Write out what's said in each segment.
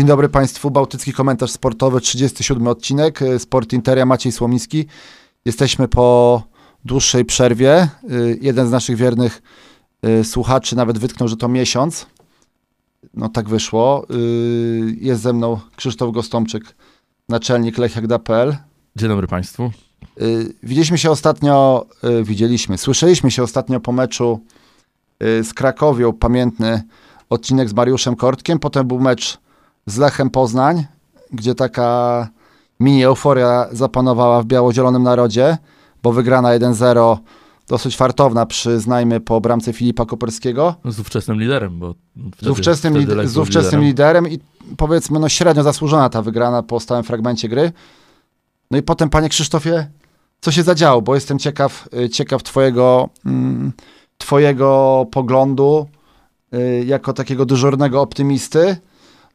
Dzień dobry Państwu, Bałtycki Komentarz Sportowy, 37 odcinek, y, Sport Interia, Maciej Słomiski. Jesteśmy po dłuższej przerwie. Y, Jeden z naszych wiernych y, słuchaczy nawet wytknął, że to miesiąc. No tak wyszło. Jest ze mną Krzysztof Gostomczyk, naczelnik lechiak.pl. Dzień dobry Państwu. Widzieliśmy się ostatnio, widzieliśmy, słyszeliśmy się ostatnio po meczu z Krakowią, pamiętny odcinek z Mariuszem Kortkiem, potem był mecz z Lechem Poznań, gdzie taka mini euforia zapanowała w biało-zielonym narodzie, bo wygrana 1-0, dosyć fartowna, przyznajmy, po bramce Filipa Koperskiego, Z ówczesnym liderem, bo wtedy, z ówczesnym, wtedy z ówczesnym liderem. liderem i powiedzmy, no średnio zasłużona ta wygrana po stałym fragmencie gry. No i potem, panie Krzysztofie, co się zadziało, bo jestem ciekaw, y, ciekaw twojego, mm, twojego poglądu y, jako takiego dyżurnego optymisty.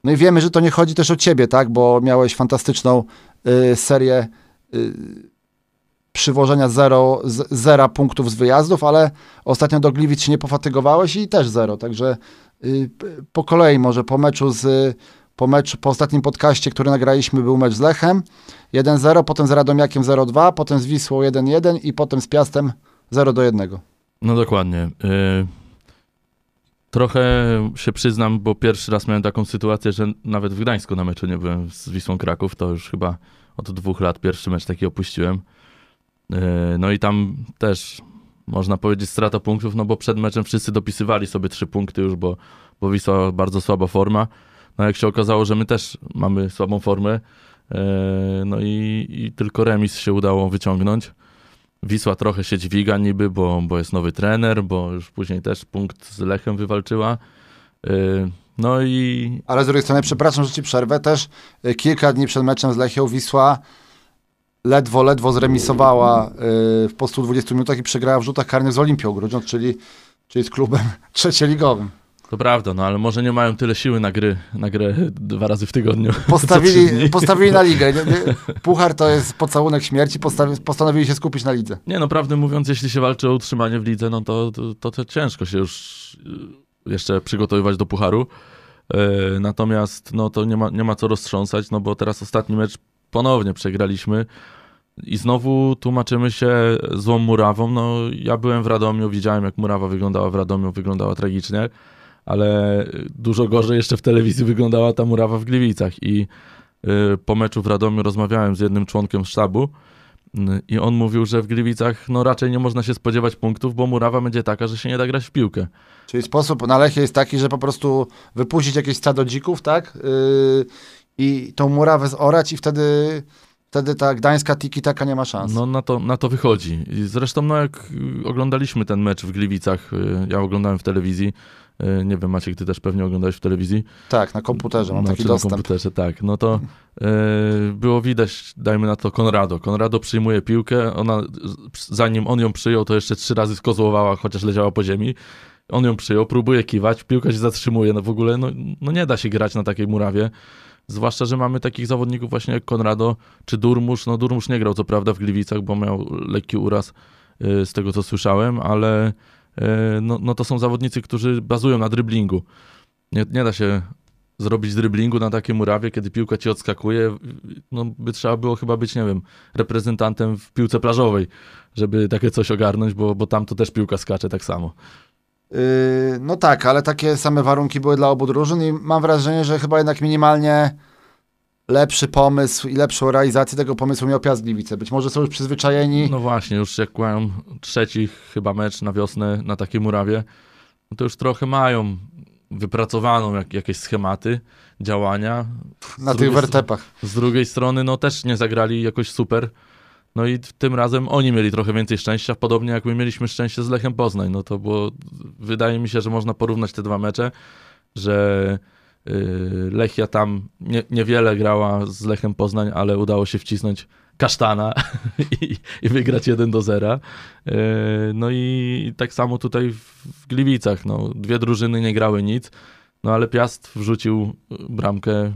No i wiemy, że to nie chodzi też o ciebie, tak, bo miałeś fantastyczną y, serię y, przywożenia zero, z, zera punktów z wyjazdów, ale ostatnio do Gliwic się nie pofatygowałeś i też zero, także y, po kolei może po meczu z po meczu, po ostatnim podcaście, który nagraliśmy, był mecz z Lechem 1-0, potem z Radomiakiem 0-2, potem z Wisłą 1-1 i potem z Piastem 0-1. No dokładnie. Y, Trochę się przyznam, bo pierwszy raz miałem taką sytuację, że nawet w Gdańsku na meczu nie byłem z Wisłą Kraków. To już chyba od dwóch lat pierwszy mecz taki opuściłem. Y, No i tam też można powiedzieć strata punktów, no bo przed meczem wszyscy dopisywali sobie trzy punkty już, bo, bo Wisła bardzo słaba forma. No jak się okazało, że my też mamy słabą formę, y, no i, i tylko remis się udało wyciągnąć. Wisła trochę się dźwiga niby, bo, bo jest nowy trener, bo już później też punkt z Lechem wywalczyła. Yy, No i Ale z drugiej strony, przepraszam, że ci przerwę, też y, kilka dni przed meczem z Lechią Wisła ledwo, ledwo zremisowała y, w po 120 minutach i przegrała w rzutach karnych z Olimpią Grudziądz, czyli, czyli z klubem trzecioligowym. To prawda, no ale może nie mają tyle siły na gry, na grę dwa razy w tygodniu. Postawili, postawili na ligę. Nie, nie, puchar to jest pocałunek śmierci, postawi, postanowili się skupić na lidze. Nie, no prawdę mówiąc, jeśli się walczy o utrzymanie w lidze, no to, to, to, to ciężko się już yy, jeszcze przygotowywać do pucharu. Yy, Natomiast no to nie ma, nie ma co roztrząsać, no bo teraz ostatni mecz ponownie przegraliśmy i znowu tłumaczymy się złą murawą. No ja byłem w Radomiu, widziałem jak murawa wyglądała w Radomiu, wyglądała tragicznie, ale dużo gorzej jeszcze w telewizji wyglądała ta murawa w Gliwicach i yy, po meczu w Radomiu rozmawiałem z jednym członkiem sztabu, i on mówił, że w Gliwicach no raczej nie można się spodziewać punktów, bo murawa będzie taka, że się nie da grać w piłkę. Czyli sposób na Lechie jest taki, że po prostu wypuścić jakieś stado dzików, tak? Yy, I tą murawę zorać i wtedy, wtedy ta gdańska tiki taka nie ma szans. No na to, na to wychodzi. I zresztą no jak y, oglądaliśmy ten mecz w Gliwicach, y, ja oglądałem w telewizji, y, nie wiem Maciek, ty też pewnie oglądałeś w telewizji. Tak, na komputerze mam No, taki czy na dostęp. komputerze, tak. No to y, było widać, dajmy na to Konrado. Konrado przyjmuje piłkę, ona zanim on ją przyjął, to jeszcze trzy razy skozłowała, chociaż leciała po ziemi. On ją przyjął, próbuje kiwać, piłka się zatrzymuje. No w ogóle no, no nie da się grać na takiej murawie. Zwłaszcza, że mamy takich zawodników właśnie jak Konrado czy Durmusz. No Durmusz nie grał co prawda w Gliwicach, bo miał lekki uraz y, z tego co słyszałem, ale no, no to są zawodnicy, którzy bazują na dryblingu. Nie, nie da się zrobić dryblingu na takiej murawie, kiedy piłka ci odskakuje. No by trzeba było chyba być, nie wiem, reprezentantem w piłce plażowej, żeby takie coś ogarnąć, bo, bo tam to też piłka skacze tak samo. Yy, no tak, ale takie same warunki były dla obu drużyn i mam wrażenie, że chyba jednak minimalnie lepszy pomysł i lepszą realizację tego pomysłu miał Piast Gliwice. Być może są już przyzwyczajeni. No właśnie, już jak mają trzeci chyba mecz na wiosnę na takiej murawie, no to już trochę mają wypracowaną jak, jakieś schematy działania. na z tych drugiej wertepach. Z drugiej strony, no też nie zagrali jakoś super. No i tym razem oni mieli trochę więcej szczęścia, podobnie jak my mieliśmy szczęście z Lechem Poznań. No to było, wydaje mi się, że można porównać te dwa mecze, że Lechia tam nie, niewiele grała z Lechem Poznań, ale udało się wcisnąć kasztana i, i wygrać 1 do 0. Yy, no i tak samo tutaj w Gliwicach. No, dwie drużyny nie grały nic. No ale Piast wrzucił bramkę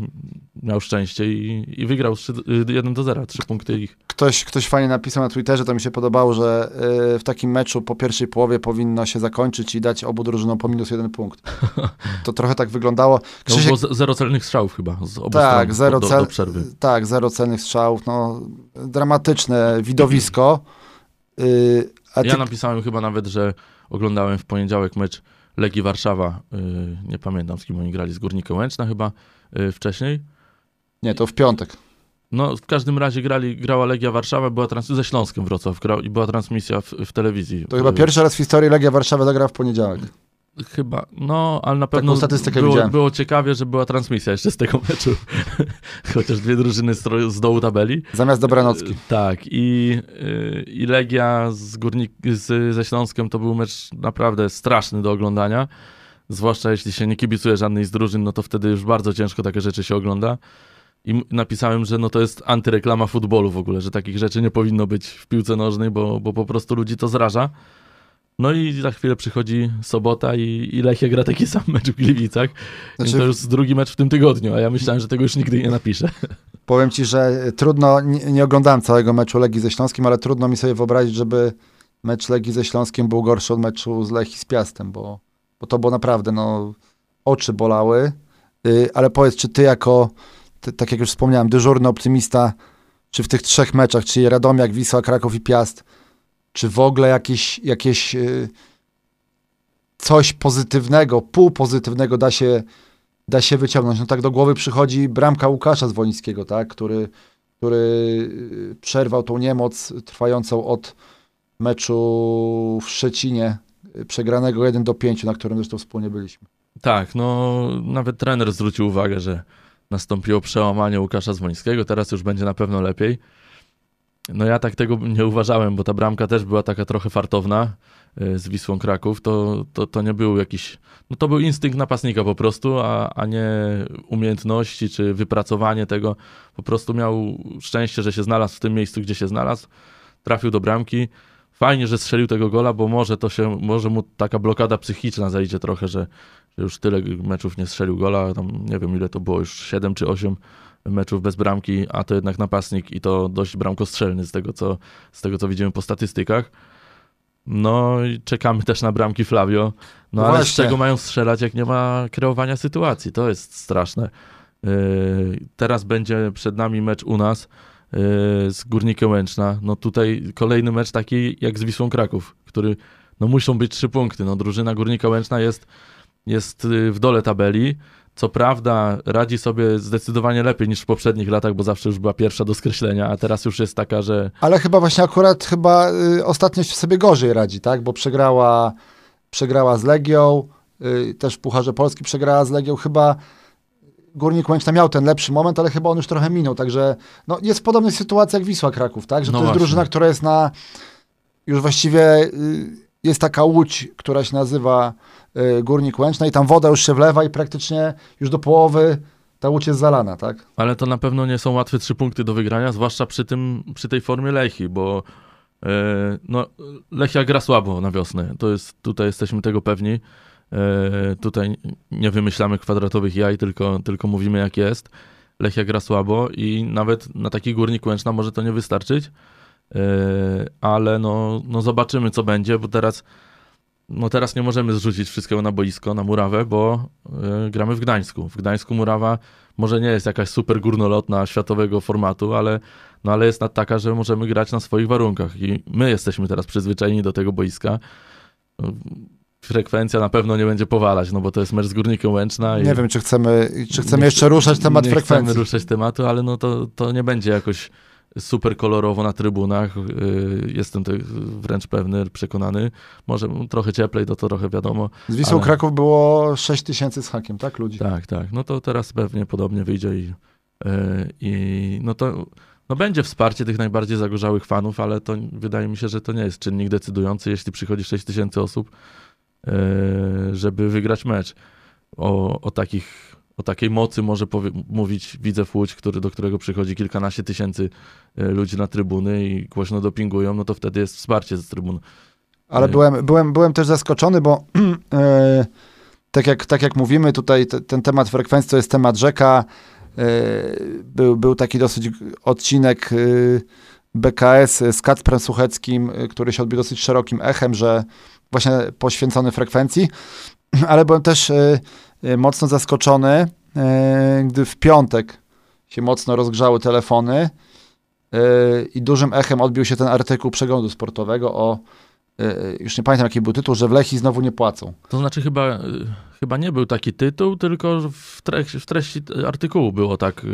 miał szczęście i, i wygrał 3, 1 do 0, 3 punkty ich. Ktoś, ktoś fajnie napisał na Twitterze, to mi się podobało, że y, w takim meczu po pierwszej połowie powinno się zakończyć i dać obu drużynom po minus jeden punkt. To trochę tak wyglądało. To było z- zero celnych strzałów chyba z obu tak, stron zero do, cel, do przerwy. tak, zero celnych strzałów, no dramatyczne widowisko. Y, a ty, Ja napisałem chyba nawet, że oglądałem w poniedziałek mecz Legii Warszawa, y, nie pamiętam z kim oni grali, z Górnikiem Łęczna chyba y, wcześniej. Nie, to w piątek. No, w każdym razie grali, grała Legia Warszawa, była trans- ze Śląskiem Wrocław grał, i była transmisja w, w telewizji. To chyba Y, pierwszy raz w historii Legia Warszawa zagra w poniedziałek. Chyba, no, ale na pewno statystykę było, było ciekawie, że była transmisja jeszcze z tego meczu. Chociaż dwie drużyny z, z dołu tabeli. Zamiast Dobranocki. Y, Tak, i, y, i Legia z Górnik, z, ze Śląskiem to był mecz naprawdę straszny do oglądania. Zwłaszcza jeśli się nie kibicuje żadnej z drużyn, no to wtedy już bardzo ciężko takie rzeczy się ogląda. I napisałem, że no to jest antyreklama futbolu w ogóle, że takich rzeczy nie powinno być w piłce nożnej, bo, bo po prostu ludzi to zraża. No i za chwilę przychodzi sobota i, i Lechia gra taki sam mecz w Gliwicach. Znaczy- I to już drugi mecz w tym tygodniu, a ja myślałem, że tego już nigdy nie napiszę. Powiem ci, że trudno, nie, nie oglądałem całego meczu Legii ze Śląskiem, ale trudno mi sobie wyobrazić, żeby mecz Legii ze Śląskiem był gorszy od meczu z Lechii z Piastem, bo, bo to było naprawdę, no, oczy bolały. Y, ale powiedz, czy ty jako, ty, tak jak już wspomniałem, dyżurny optymista, czy w tych trzech meczach, czyli Radomiak, Wisła, Kraków i Piast, czy w ogóle jakieś, jakieś y, coś pozytywnego, pół pozytywnego da się, da się wyciągnąć. No tak do głowy przychodzi bramka Łukasza Zwolińskiego, tak, który, który y, przerwał tą niemoc trwającą od meczu w Szczecinie, y, przegranego 1 do 5, na którym zresztą wspólnie byliśmy. Tak, no nawet trener zwrócił uwagę, że nastąpiło przełamanie Łukasza Zwońskiego, teraz już będzie na pewno lepiej. No ja tak tego nie uważałem, bo ta bramka też była taka trochę fartowna y, z Wisłą Kraków, to, to, to nie był jakiś, no to był instynkt napastnika po prostu, a, a nie umiejętności czy wypracowanie tego. Po prostu miał szczęście, że się znalazł w tym miejscu, gdzie się znalazł, trafił do bramki. Fajnie, że strzelił tego gola, bo może to się, może mu taka blokada psychiczna zajdzie trochę, że, że już tyle meczów nie strzelił gola, tam nie wiem ile to było, już 7 czy 8 meczów bez bramki, a to jednak napastnik i to dość bramkostrzelny z tego, co, z tego, co widzimy po statystykach. No i czekamy też na bramki Flavio. No ale z Właśnie. czego mają strzelać, jak nie ma kreowania sytuacji? To jest straszne. Yy, teraz będzie przed nami mecz u nas yy, z Górnikiem Łęczna. No tutaj kolejny mecz taki jak z Wisłą Kraków, który no muszą być trzy punkty. No drużyna Górnika Łęczna jest, jest yy, w dole tabeli. Co prawda radzi sobie zdecydowanie lepiej niż w poprzednich latach, bo zawsze już była pierwsza do skreślenia, a teraz już jest taka, że Ale chyba właśnie akurat chyba y, ostatnio się sobie gorzej radzi, tak? Bo przegrała, przegrała z Legią, y, też w Pucharze Polski przegrała z Legią. Chyba Górnik Łęczna miał ten lepszy moment, ale chyba on już trochę minął, także no, jest w podobnej sytuacji jak Wisła Kraków, tak? Że No to jest właśnie. drużyna, która jest na już właściwie y, jest taka łódź, która się nazywa y, Górnik Łęczna i tam woda już się wlewa i praktycznie już do połowy ta łódź jest zalana, tak? Ale to na pewno nie są łatwe trzy punkty do wygrania, zwłaszcza przy, tym, przy tej formie Lechi, bo e, no, Lechia gra słabo na wiosnę. To jest, tutaj jesteśmy tego pewni. E, tutaj nie wymyślamy kwadratowych jaj, tylko, tylko mówimy jak jest. Lechia gra słabo i nawet na taki górnik Łęczna może to nie wystarczyć. E, ale no, no zobaczymy co będzie, bo teraz no teraz nie możemy zrzucić wszystkiego na boisko, na murawę, bo e, gramy w Gdańsku. W Gdańsku murawa może nie jest jakaś super górnolotna światowego formatu, ale, no ale jest taka, że możemy grać na swoich warunkach i my jesteśmy teraz przyzwyczajeni do tego boiska. Frekwencja na pewno nie będzie powalać, no bo to jest mecz z Górnikiem Łęczna. I Nie wiem, czy chcemy, czy chcemy nie jeszcze ruszać temat nie frekwencji. chcemy ruszać tematu, ale no to, to nie będzie jakoś super kolorowo na trybunach. Yy, Jestem tego wręcz pewny, przekonany. Może trochę cieplej, to, to trochę wiadomo. Z Wisłą ale- Kraków było 6 tysięcy z hakiem, tak, ludzi? Tak, tak. No to teraz pewnie podobnie wyjdzie i, yy, i no to no będzie wsparcie tych najbardziej zagorzałych fanów, ale to wydaje mi się, że to nie jest czynnik decydujący, jeśli przychodzi 6 tysięcy osób, yy, żeby wygrać mecz. O, o, takich, o takiej mocy może mówić Widzew Łódź, który, do którego przychodzi kilkanaście tysięcy yy, ludzi na trybuny i głośno dopingują, no to wtedy jest wsparcie z trybun. Ale Nie. byłem, byłem, byłem też zaskoczony, bo e, tak, jak, tak jak mówimy, tutaj te, ten temat frekwencji to jest temat rzeka. był, był taki dosyć odcinek BKS z Kacprem Sucheckim, który się odbił dosyć szerokim echem, że właśnie poświęcony frekwencji, ale byłem też mocno zaskoczony, gdy w piątek się mocno rozgrzały telefony i dużym echem odbił się ten artykuł przeglądu sportowego o już nie pamiętam jaki był tytuł, że w Lechi znowu nie płacą. To znaczy chyba chyba nie był taki tytuł, tylko w, treści, w treści artykułu było tak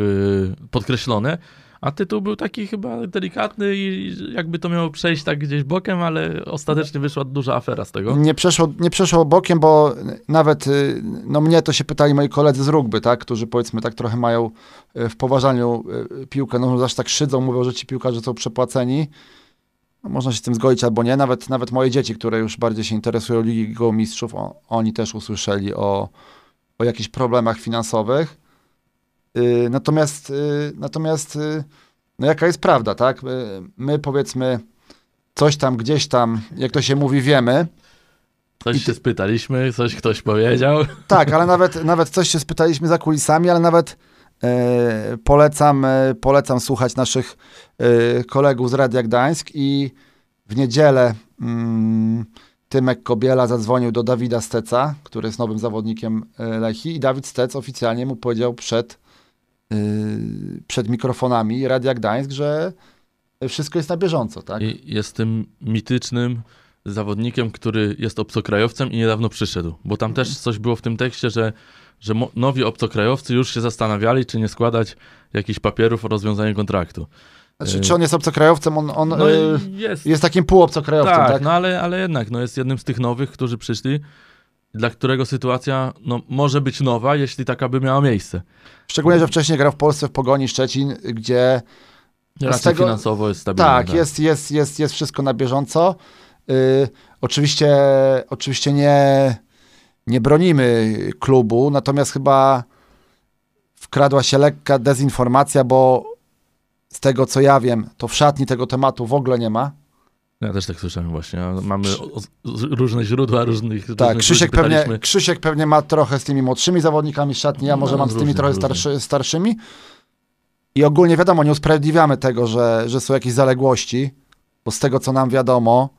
podkreślone, a tytuł był taki chyba delikatny i jakby to miało przejść tak gdzieś bokiem, ale ostatecznie wyszła duża afera z tego. Nie przeszło, nie przeszło bokiem, bo nawet y, no mnie to się pytali moi koledzy z rugby, tak, którzy powiedzmy tak trochę mają y, w poważaniu y, piłkę, no zawsze tak szydzą, mówią, że ci piłkarze są przepłaceni. No, można się z tym zgodzić albo nie. Nawet, nawet moje dzieci, które już bardziej się interesują Ligą Mistrzów, o, oni też usłyszeli o, o jakichś problemach finansowych. Yy, natomiast yy, natomiast yy, no jaka jest prawda, tak? My, my, powiedzmy coś tam, gdzieś tam, jak to się mówi, wiemy. Coś się spytaliśmy, coś ktoś powiedział. Tak, ale nawet, nawet coś się spytaliśmy za kulisami, ale nawet E, polecam, e, polecam słuchać naszych e, kolegów z Radia Gdańsk i w niedzielę mm, Tymek Kobiela zadzwonił do Dawida Steca, który jest nowym zawodnikiem Lechi i Dawid Stec oficjalnie mu powiedział przed, przed mikrofonami Radia Gdańsk, że wszystko jest na bieżąco. Tak? I jest tym mitycznym zawodnikiem, który jest obcokrajowcem i niedawno przyszedł, bo tam też coś było w tym tekście, że że nowi obcokrajowcy już się zastanawiali, czy nie składać jakichś papierów o rozwiązanie kontraktu. Znaczy, czy on jest obcokrajowcem? On, on no y, jest. jest takim półobcokrajowcem, tak? tak? no ale, ale jednak, no jest jednym z tych nowych, którzy przyszli, dla którego sytuacja no, może być nowa, jeśli taka by miała miejsce. Szczególnie, że wcześniej grał w Polsce w Pogoni Szczecin, gdzie... Raczej tego, finansowo jest stabilny. Tak, tak, Jest, jest, jest, jest wszystko na bieżąco. Yy, oczywiście, oczywiście nie nie bronimy klubu, natomiast chyba wkradła się lekka dezinformacja, bo z tego co ja wiem, to w szatni tego tematu w ogóle nie ma. Ja też tak słyszałem właśnie. Mamy różne źródła różnych. Tak, różnych Krzysiek, pewnie, Krzysiek pewnie ma trochę z tymi młodszymi zawodnikami szatni, ja no, może mam z tymi trochę starszy, starszymi. I ogólnie wiadomo, nie usprawiedliwiamy tego, że, że są jakieś zaległości, bo z tego co nam wiadomo,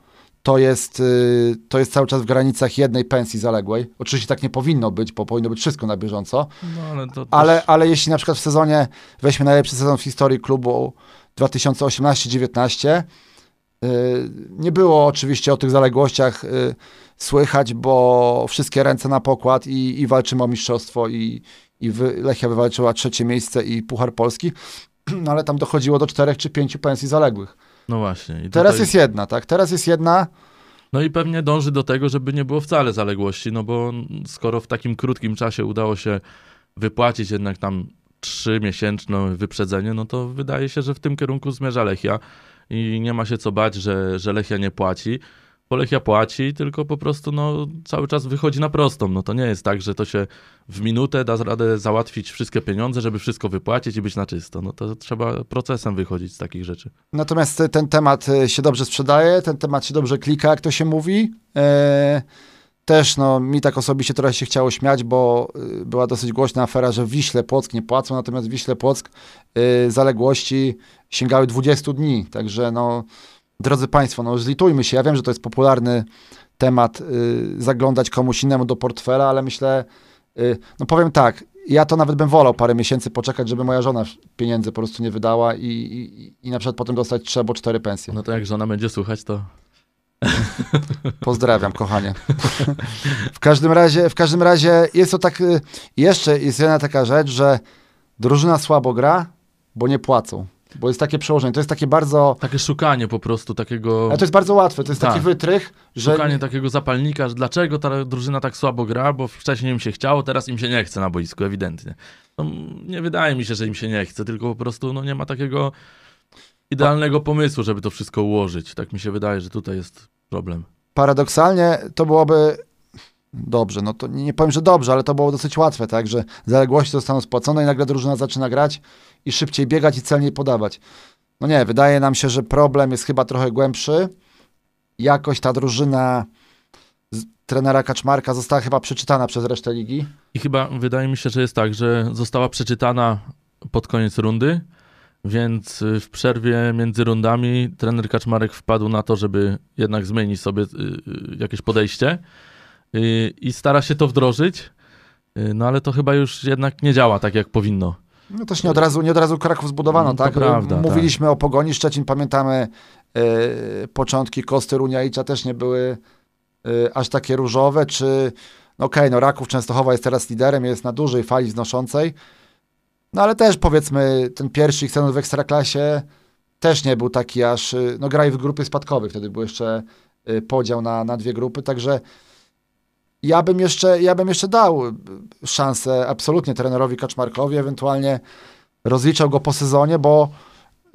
to jest, y, to jest cały czas w granicach jednej pensji zaległej. Oczywiście tak nie powinno być, bo powinno być wszystko na bieżąco. No, ale, też... ale, ale jeśli na przykład w sezonie, weźmy najlepszy sezon w historii klubu 2018-19, y, nie było oczywiście o tych zaległościach y, słychać, bo wszystkie ręce na pokład i, i walczymy o mistrzostwo i, i Lechia wywalczyła trzecie miejsce i Puchar Polski, no ale tam dochodziło do czterech czy pięciu pensji zaległych. No właśnie. Tutaj... Teraz jest jedna, tak? Teraz jest jedna. No i pewnie dąży do tego, żeby nie było wcale zaległości, no bo skoro w takim krótkim czasie udało się wypłacić jednak tam trzymiesięczne wyprzedzenie, no to wydaje się, że w tym kierunku zmierza Lechia i nie ma się co bać, że, że Lechia nie płaci. Polechia płaci, tylko po prostu no, cały czas wychodzi na prostą. No to nie jest tak, że to się w minutę da radę załatwić wszystkie pieniądze, żeby wszystko wypłacić i być na czysto. No to trzeba procesem wychodzić z takich rzeczy. Natomiast ten temat e, się dobrze sprzedaje, ten temat się dobrze klika, jak to się mówi. Eee, też no, mi tak osobiście trochę się chciało śmiać, bo e, była dosyć głośna afera, że Wiśle Płock nie płacą, natomiast Wiśle Płock e, zaległości sięgały 20 dni, także no drodzy Państwo, no zlitujmy się. Ja wiem, że to jest popularny temat, y, zaglądać komuś innemu do portfela, ale myślę, y, no powiem tak, ja to nawet bym wolał parę miesięcy poczekać, żeby moja żona pieniędzy po prostu nie wydała i, i, i na przykład potem dostać trzy albo cztery pensje. No to jak żona będzie słuchać, to... Pozdrawiam, kochanie. w każdym razie, w każdym razie jest to tak, y, jeszcze jest jedna taka rzecz, że drużyna słabo gra, bo nie płacą. Bo jest takie przełożenie, to jest takie bardzo... Takie szukanie po prostu takiego... Ale to jest bardzo łatwe, to jest tak. taki wytrych, że... Szukanie takiego zapalnika, że dlaczego ta drużyna tak słabo gra, bo wcześniej im się chciało, teraz im się nie chce na boisku, ewidentnie. No, nie wydaje mi się, że im się nie chce, tylko po prostu no, nie ma takiego idealnego pomysłu, żeby to wszystko ułożyć. Tak mi się wydaje, że tutaj jest problem. Paradoksalnie to byłoby dobrze, no to nie powiem, że dobrze, ale to było dosyć łatwe, tak, że zaległości zostaną spłacone i nagle drużyna zaczyna grać i szybciej biegać i celniej podawać. No nie, wydaje nam się, że problem jest chyba trochę głębszy. Jakoś ta drużyna trenera Kaczmarka została chyba przeczytana przez resztę ligi. I chyba wydaje mi się, że jest tak, że została przeczytana pod koniec rundy, więc y, w przerwie między rundami trener Kaczmarek wpadł na to, żeby jednak zmienić sobie y, y, jakieś podejście i stara się to wdrożyć, no ale to chyba już jednak nie działa tak, jak powinno. No też nie od razu, nie od razu Kraków zbudowano, No tak? prawda, Mówiliśmy o Pogoni Szczecin, pamiętamy e, początki Kosty Runiajicza też nie były e, aż takie różowe, czy no okej, no Raków Częstochowa jest teraz liderem, jest na dużej fali wznoszącej, no ale też powiedzmy ten pierwszy ich sezon w Ekstraklasie też nie był taki aż, e, no grali w grupie spadkowej, wtedy był jeszcze e, podział na, na dwie grupy, także ja bym jeszcze, ja bym jeszcze dał y, szansę absolutnie trenerowi Kaczmarkowi, ewentualnie rozliczał go po sezonie, bo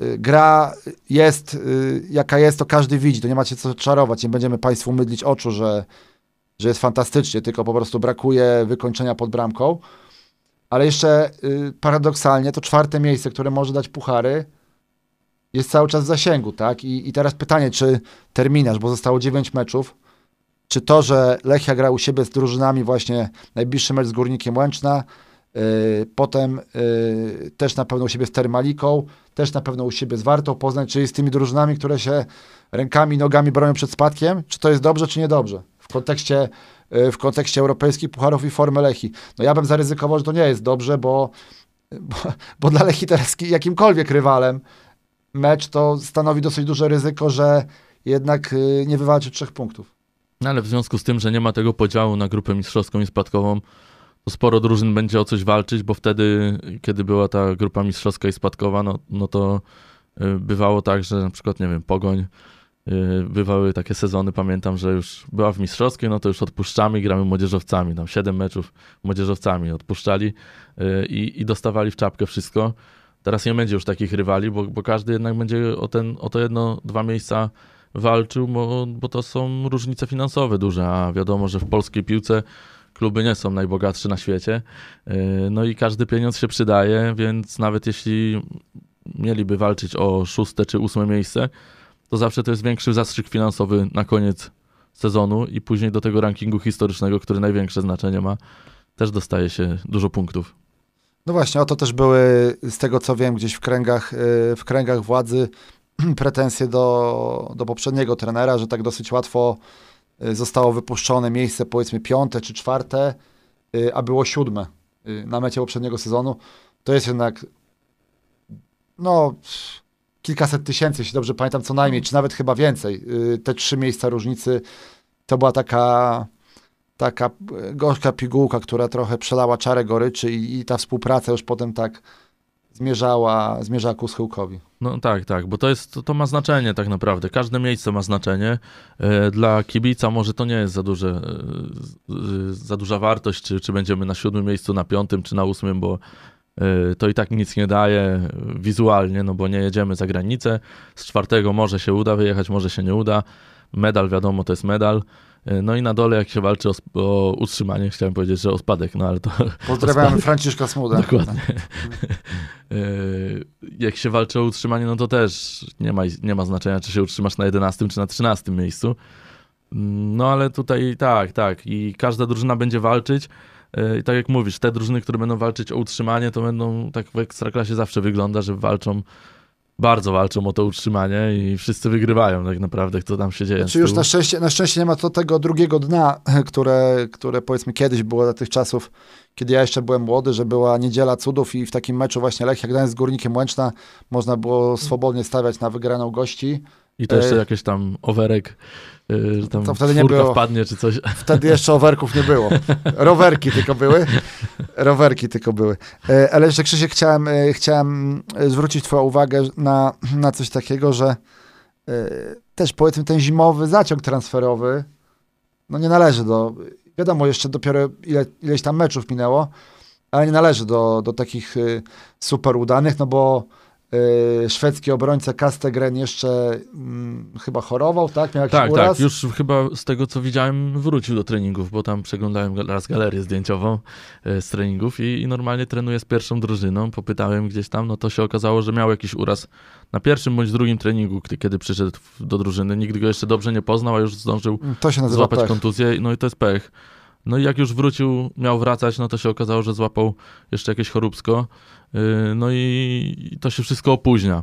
y, gra jest y, jaka jest, to każdy widzi, to nie macie co czarować, nie będziemy Państwu mydlić oczu, że, że jest fantastycznie, tylko po prostu brakuje wykończenia pod bramką, ale jeszcze y, paradoksalnie to czwarte miejsce, które może dać puchary, jest cały czas w zasięgu, tak? I, i teraz pytanie, czy terminarz, bo zostało 9 meczów, czy to, że Lechia gra u siebie z drużynami właśnie najbliższy mecz z Górnikiem Łęczna, yy, potem yy, też na pewno u siebie z Termaliką, też na pewno u siebie z Wartą Poznań, czyli z tymi drużynami, które się rękami, nogami bronią przed spadkiem, czy to jest dobrze, czy niedobrze w kontekście, w kontekście europejskich pucharów i formy Lechii. No ja bym zaryzykował, że to nie jest dobrze, bo, bo, bo dla Lechii teraz ki- jakimkolwiek rywalem mecz to stanowi dosyć duże ryzyko, że jednak yy, nie wywalczy trzech punktów. No ale w związku z tym, że nie ma tego podziału na grupę mistrzowską i spadkową, to sporo drużyn będzie o coś walczyć, bo wtedy, kiedy była ta grupa mistrzowska i spadkowa, no, no to y, bywało tak, że na przykład, nie wiem, Pogoń, bywały takie sezony, pamiętam, że już była w mistrzowskiej, no to już odpuszczamy gramy młodzieżowcami, tam siedem meczów młodzieżowcami odpuszczali y, i, i dostawali w czapkę wszystko. Teraz nie będzie już takich rywali, bo, bo każdy jednak będzie o, ten, o to jedno, dwa miejsca walczył, bo, bo to są różnice finansowe duże, a wiadomo, że w polskiej piłce kluby nie są najbogatsze na świecie. Yy, No i każdy pieniądz się przydaje, więc nawet jeśli mieliby walczyć o szóste czy ósme miejsce, to zawsze to jest większy zastrzyk finansowy na koniec sezonu i później do tego rankingu historycznego, który największe znaczenie ma, też dostaje się dużo punktów. No właśnie, o to też były, z tego co wiem, gdzieś w kręgach, y, w kręgach władzy pretensje do, do poprzedniego trenera, że tak dosyć łatwo y, zostało wypuszczone miejsce, powiedzmy piąte czy czwarte, y, a było siódme na mecie poprzedniego sezonu. To jest jednak no kilkaset tysięcy, jeśli dobrze pamiętam, co najmniej, czy nawet chyba więcej. Y, Te trzy miejsca różnicy to była taka taka y, gorzka pigułka, która trochę przelała czarę goryczy i, i ta współpraca już potem tak zmierzała, zmierzała ku schyłkowi. No tak, tak, bo to jest, to, to ma znaczenie tak naprawdę. Każde miejsce ma znaczenie. E, Dla kibica może to nie jest za duże, e, za duża wartość, czy, czy będziemy na siódmym miejscu, na piątym, czy na ósmym, bo e, to i tak nic nie daje e, wizualnie, no bo nie jedziemy za granicę. Z czwartego może się uda wyjechać, może się nie uda. Medal, wiadomo, to jest medal. E, No i na dole, jak się walczy o, o utrzymanie, chciałem powiedzieć, że o spadek, no ale to Pozdrawiamy Franciszka Smuda. Dokładnie. Jak się walczy o utrzymanie, no to też nie ma, nie ma znaczenia, czy się utrzymasz na 11 czy na 13 miejscu. Mm, No ale tutaj tak, tak. I każda drużyna będzie walczyć. E, I tak jak mówisz, te drużyny, które będą walczyć o utrzymanie, to będą tak w ekstraklasie zawsze wygląda, że walczą, bardzo walczą o to utrzymanie i wszyscy wygrywają tak naprawdę, kto tam się dzieje. Czy z już na szczęście, na szczęście nie ma to tego drugiego dna, które, które powiedzmy kiedyś było za tych czasów, kiedy ja jeszcze byłem młody, że była niedziela cudów i w takim meczu właśnie Lechia Gdańsk z Górnikiem Łęczna można było swobodnie stawiać na wygraną gości. I to jeszcze e, jakiś tam overek, e, że tam To wtedy nie było. wpadnie czy coś. Wtedy jeszcze overków nie było. Rowerki tylko były. Rowerki tylko były. E, Ale jeszcze Krzysiek chciałem, chciałem zwrócić twoją uwagę na, na coś takiego, że też powiedzmy ten zimowy zaciąg transferowy no nie należy do, wiadomo jeszcze dopiero ile, ileś tam meczów minęło, ale nie należy do, do takich super udanych, no bo szwedzki obrońca Kastegren jeszcze mm, chyba chorował, tak? Miał jakiś Tak, uraz. tak, już chyba z tego co widziałem wrócił do treningów, bo tam przeglądałem raz galerię zdjęciową e, z treningów i, i normalnie trenuje z pierwszą drużyną. Popytałem gdzieś tam, no to się okazało, że miał jakiś uraz na pierwszym bądź drugim treningu, kiedy, kiedy przyszedł do drużyny. Nikt go jeszcze dobrze nie poznał, a już zdążył To się złapać pech. kontuzję, no i to jest pech. No i jak już wrócił, miał wracać, no to się okazało, że złapał jeszcze jakieś choróbsko. Yy, No i to się wszystko opóźnia.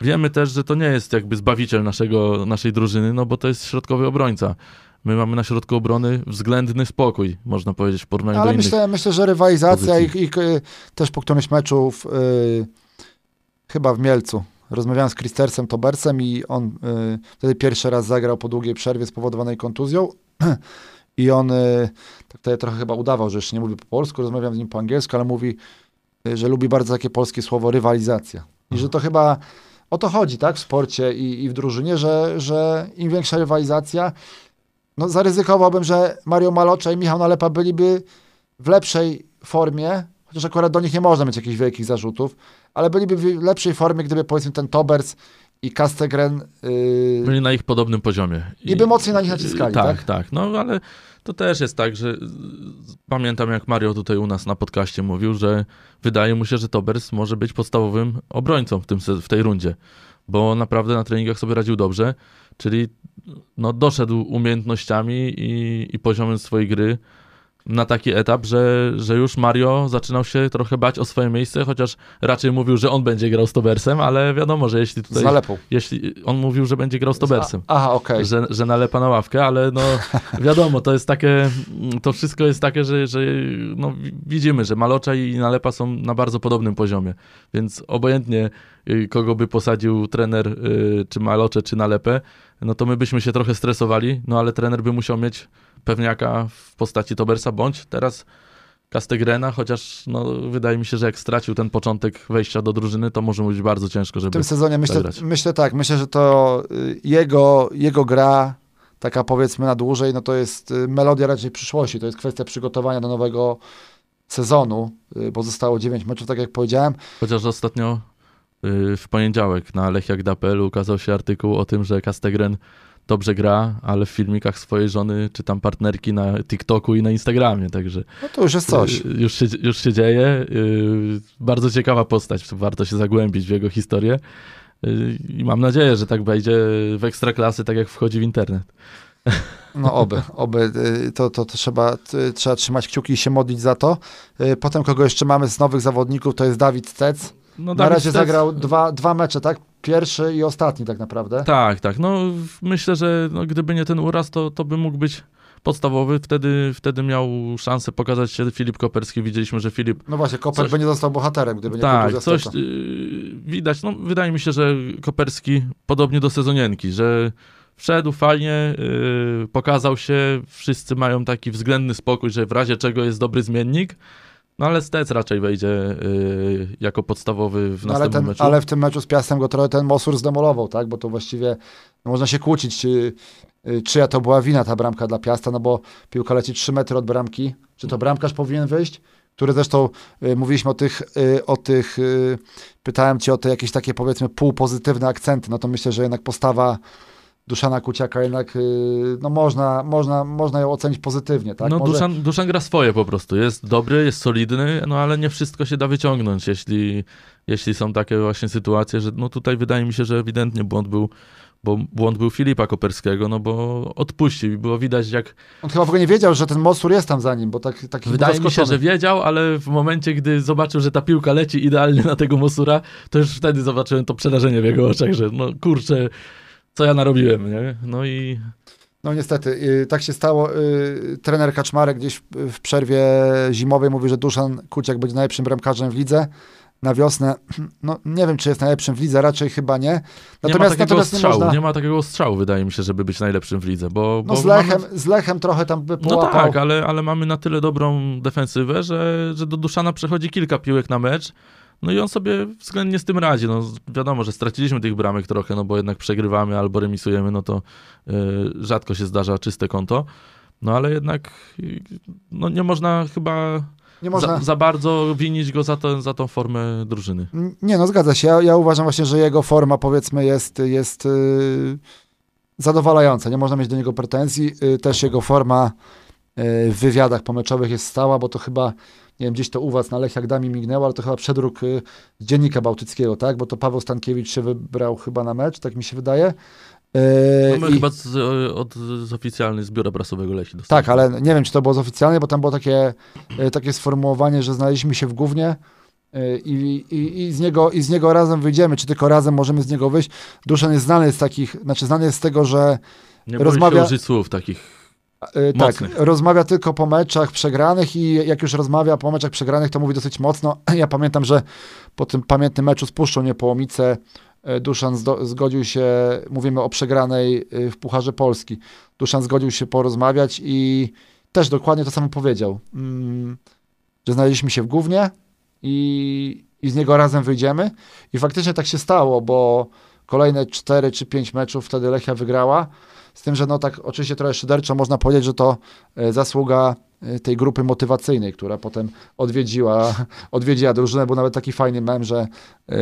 Wiemy też, że to nie jest jakby zbawiciel naszego, naszej drużyny, no bo to jest środkowy obrońca. My mamy na środku obrony względny spokój, można powiedzieć, w porównaniu do Ale innych. myślę, myślę, że rywalizacja i, y, też po którymś meczu w, y, chyba w Mielcu rozmawiałem z Christersem Tobersem i on y, wtedy pierwszy raz zagrał po długiej przerwie spowodowanej kontuzją i on y, tak tutaj trochę chyba udawał, że jeszcze nie mówi po polsku, rozmawiam z nim po angielsku, ale mówi, y, że lubi bardzo takie polskie słowo rywalizacja. I że to chyba o to chodzi, tak, w sporcie i, i w drużynie, że, że im większa rywalizacja, no zaryzykowałbym, że Mario Malocza i Michał Nalepa byliby w lepszej formie, chociaż akurat do nich nie można mieć jakichś wielkich zarzutów, ale byliby w lepszej formie, gdyby powiedzmy ten Tobers i Kastegren yy, Byli na ich podobnym poziomie. i by mocniej na nich naciskali, tak? Tak, tak. No ale to też jest tak, że pamiętam jak Mario tutaj u nas na podcaście mówił, że wydaje mu się, że Tobers może być podstawowym obrońcą w, tym, w tej rundzie, bo naprawdę na treningach sobie radził dobrze, czyli no, doszedł umiejętnościami i, i poziomem swojej gry na taki etap, że, że już Mario zaczynał się trochę bać o swoje miejsce, chociaż raczej mówił, że on będzie grał z Tobersem, ale wiadomo, że jeśli Z tutaj... nalepą. Jeśli on mówił, że będzie grał z Tobersem A, aha, okej. że, że nalepa na ławkę, ale no wiadomo, to jest takie, to wszystko jest takie, że, że no, wi- widzimy, że Malocza i nalepa są na bardzo podobnym poziomie, więc obojętnie y, kogo by posadził trener, y, czy Malocze, czy nalepę, no to my byśmy się trochę stresowali, no ale trener by musiał mieć pewniaka w postaci Tobersa, bądź teraz Castegrena, chociaż no, wydaje mi się, że jak stracił ten początek wejścia do drużyny, to może być bardzo ciężko, W żeby... tym sezonie myślę, zagrać. myślę tak, myślę, że to y, jego, jego gra, taka powiedzmy na dłużej, no to jest y, melodia raczej przyszłości, to jest kwestia przygotowania do nowego sezonu, y, bo zostało 9 meczów, tak jak powiedziałem. Chociaż ostatnio w poniedziałek na lechiak.pl ukazał się artykuł o tym, że Castegren dobrze gra, ale w filmikach swojej żony czy tam partnerki na TikToku i na Instagramie, także No to już jest coś. y, już, się, już się dzieje. Y, Bardzo ciekawa postać, warto się zagłębić w jego historię Y, i mam nadzieję, że tak wejdzie w ekstraklasy, tak jak wchodzi w internet. No oby, oby, y, to, to, to trzeba, y, trzeba trzymać kciuki i się modlić za to. Y, Potem kogo jeszcze mamy z nowych zawodników, to jest Dawid Stec. No, Na Dawid razie Stec- zagrał dwa, dwa mecze, tak? Pierwszy i ostatni tak naprawdę. Tak, tak. No myślę, że no, gdyby nie ten uraz, to, to by mógł być podstawowy. Wtedy, wtedy miał szansę pokazać się Filip Koperski. Widzieliśmy, że Filip No właśnie, Koper Coś- by nie został bohaterem, gdyby nie tak, kontuzja coś yy, widać. No, wydaje mi się, że Koperski podobnie do sezonienki, że wszedł fajnie, yy, pokazał się, wszyscy mają taki względny spokój, że w razie czego jest dobry zmiennik. No ale Stec raczej wejdzie yy, jako podstawowy w No, ale, następnym ten, meczu. ale w tym meczu z Piastem go trochę ten Mosur zdemolował, tak? Bo to właściwie no można się kłócić, czy, y, czyja to była wina ta bramka dla Piasta, no bo piłka leci 3 metry od bramki. Czy to bramkarz powinien wyjść? Który zresztą y, mówiliśmy o tych, y, o tych y, pytałem cię o te jakieś takie powiedzmy półpozytywne akcenty, no to myślę, że jednak postawa Duszana Kuciaka jednak y, no można, można, można ją ocenić pozytywnie, tak? no Może- Duszan, Duszan gra swoje po prostu. Jest dobry, jest solidny, no ale nie wszystko się da wyciągnąć, jeśli, jeśli są takie właśnie sytuacje, że no tutaj wydaje mi się, że ewidentnie błąd był, bo błąd był Filipa Koperskiego, no bo odpuścił i było widać jak, On chyba w ogóle nie wiedział, że ten Mosur jest tam za nim, bo tak, taki wydaje mi się, że wiedział, ale w momencie, gdy zobaczył, że ta piłka leci idealnie na tego Mosura, to już wtedy zobaczyłem to przerażenie w jego oczach, że no kurczę, co ja narobiłem, nie? No i No niestety, y, tak się stało. Y, trener Kaczmarek gdzieś w, przerwie zimowej mówi, że Duszan Kuciak będzie najlepszym bramkarzem w lidze. Na wiosnę, no nie wiem, czy jest najlepszym w lidze, raczej chyba nie. nie ma Natomiast, takiego natomiast nie strzału, można... nie ma takiego strzału, wydaje mi się, żeby być najlepszym w lidze, bo... No bo z mamy- Lechem, z Lechem trochę tam by No połapał. tak, ale, ale mamy na tyle dobrą defensywę, że, że do Duszana przechodzi kilka piłek na mecz. No i on sobie względnie z tym radzi. No, wiadomo, że straciliśmy tych bramek trochę, no bo jednak przegrywamy albo remisujemy, no to y, rzadko się zdarza czyste konto. No ale jednak y, no, nie można chyba Nie można... za, za bardzo winić go za, to, za tą formę drużyny. Nie, no zgadza się. Ja, ja uważam właśnie, że jego forma powiedzmy jest, jest yy, zadowalająca. Nie można mieć do niego pretensji. Yy, też jego forma yy, w wywiadach pomeczowych jest stała, bo to chyba, nie wiem, gdzieś to u was na Lechiach Dami mignęło, ale to chyba przedruk z Dziennika Bałtyckiego, tak? Bo to Paweł Stankiewicz się wybrał chyba na mecz, tak mi się wydaje. Yy, No my i- chyba z, od z oficjalny z biura prasowego Lesi dostaliśmy. Tak, ale nie wiem, czy to było z oficjalnie, bo tam było takie, e, takie sformułowanie, że znaleźliśmy się w gównie e, i, i, i, z niego, i z niego razem wyjdziemy, czy tylko razem możemy z niego wyjść. Duszan jest znany z takich, znaczy znany jest z tego, że Nie rozmawia... użyć słów takich. E, tak, rozmawia tylko po meczach przegranych i jak już rozmawia po meczach przegranych, to mówi dosyć mocno. Ja pamiętam, że po tym pamiętnym meczu z Puszczą Niepołomice e, Duszan zgodził się, mówimy o przegranej e, w Pucharze Polski, Duszan zgodził się porozmawiać i też dokładnie to samo powiedział, mm, że znaleźliśmy się w gównie i, i z niego razem wyjdziemy. I faktycznie tak się stało, bo kolejne 4 czy 5 meczów wtedy Lechia wygrała, z tym, że no tak oczywiście trochę szyderczo można powiedzieć, że to e, zasługa e, tej grupy motywacyjnej, która potem odwiedziła, odwiedziła drużynę. Był nawet taki fajny mem, że e,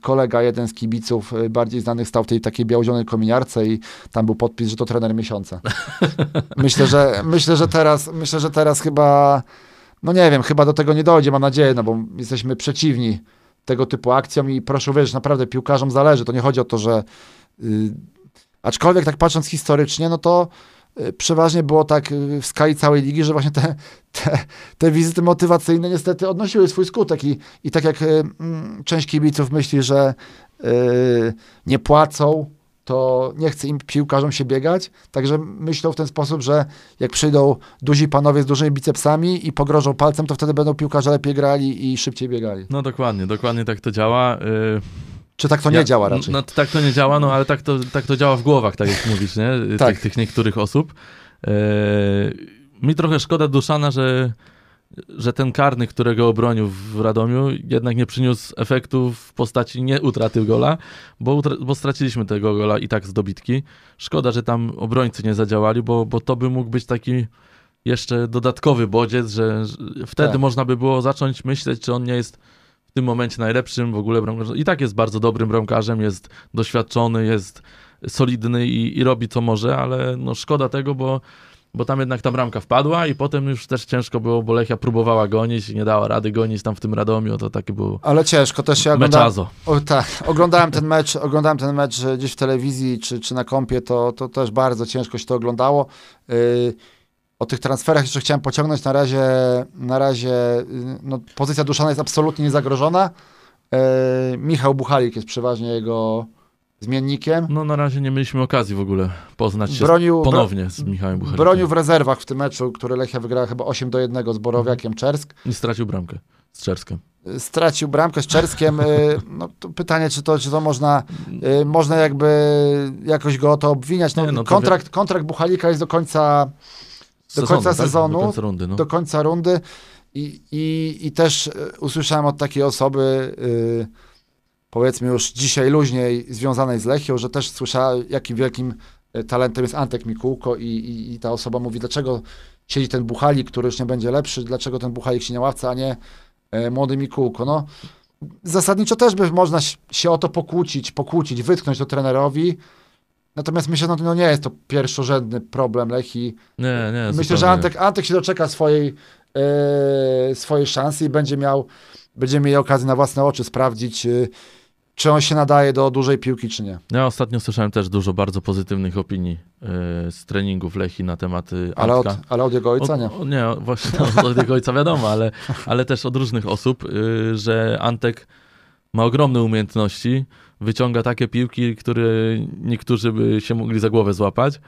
kolega, jeden z kibiców bardziej znanych stał w tej takiej białzionej kominiarce i tam był podpis, że to trener miesiąca. Myślę, że myślę, że teraz myślę, że teraz chyba no nie wiem, chyba do tego nie dojdzie, mam nadzieję, no bo jesteśmy przeciwni tego typu akcjom i proszę wierzyć, naprawdę piłkarzom zależy. To nie chodzi o to, że y, aczkolwiek tak patrząc historycznie, no to y, przeważnie było tak y, w skali całej ligi, że właśnie te, te, te wizyty motywacyjne niestety odnosiły swój skutek i, i tak jak y, mm, część kibiców myśli, że nie płacą, to nie chce im piłkarzom się biegać, także myślą w ten sposób, że jak przyjdą duzi panowie z dużymi bicepsami i pogrożą palcem, to wtedy będą piłkarze lepiej grali i szybciej biegali. No dokładnie, dokładnie tak to działa. Czy tak to nie ja- działa raczej? No tak to nie działa, no ale tak to, tak to działa w głowach, tak jak mówisz, nie? Tak. Tych, tych niektórych osób. Y, mi trochę szkoda Duszana, że, że ten karny, którego obronił w Radomiu, jednak nie przyniósł efektu w postaci nie utraty gola, bo, bo straciliśmy tego gola i tak z dobitki. Szkoda, że tam obrońcy nie zadziałali, bo, bo to by mógł być taki jeszcze dodatkowy bodziec, że, że wtedy Tak. można by było zacząć myśleć, czy on nie jest w tym momencie najlepszym w ogóle bramkarzem. I tak jest bardzo dobrym bramkarzem, jest doświadczony, jest solidny i, i robi co może, ale no szkoda tego, bo, bo tam jednak ta bramka wpadła i potem już też ciężko było, bo Lechia próbowała gonić i nie dała rady gonić tam w tym Radomiu, to takie było Ale ciężko, też się oglądałem, o, tak, oglądałem ten mecz, oglądałem ten mecz e, gdzieś w telewizji czy, czy na kompie, to, to też bardzo ciężko się to oglądało. Yy, o tych transferach jeszcze chciałem pociągnąć, na razie, na razie yy, no, pozycja Duszana jest absolutnie niezagrożona. Yy, Michał Buchalik jest przeważnie jego zmiennikiem. No na razie nie mieliśmy okazji w ogóle poznać się Bronił, ponownie z Michałem Bucharikiem. bronił w rezerwach w tym meczu, który Lechia wygrała chyba 8 do 1 z Borowiakiem Czersk. I stracił bramkę z Czerskiem. stracił bramkę z Czerskiem. y, No, pytanie, czy to, czy to można, y, można jakby jakoś go o to obwiniać. No, Nie, no kontrakt, kontrakt Buchalika jest do końca, Do końca tak? sezonu, Do końca rundy, no. do końca rundy i, i, i też y, usłyszałem od takiej osoby, y, powiedzmy już dzisiaj luźniej związanej z Lechią, że też słyszała, jakim wielkim y, talentem jest Antek Mikułko i, i, i ta osoba mówi, dlaczego siedzi ten Buchalik, który już nie będzie lepszy, dlaczego ten Buchalik się na ławce, a nie e, młody Mikułko. No, zasadniczo też by można się- o to pokłócić, pokłócić, wytknąć to trenerowi, natomiast myślę, no, no nie jest to pierwszorzędny problem Lechi. Nie, nie. Myślę, zupełnie że. Antek, Antek się doczeka swojej, e, swojej szansy i będzie miał, będzie miał okazję na własne oczy sprawdzić, e, czy on się nadaje do dużej piłki, czy nie. Ja ostatnio słyszałem też dużo bardzo pozytywnych opinii e, z treningów Lechi na tematy Ale od, ale od jego ojca nie. O, nie, właśnie od jego ojca wiadomo, ale, ale też od różnych osób, że Antek ma ogromne umiejętności, wyciąga takie piłki, które niektórzy by się mogli za głowę złapać.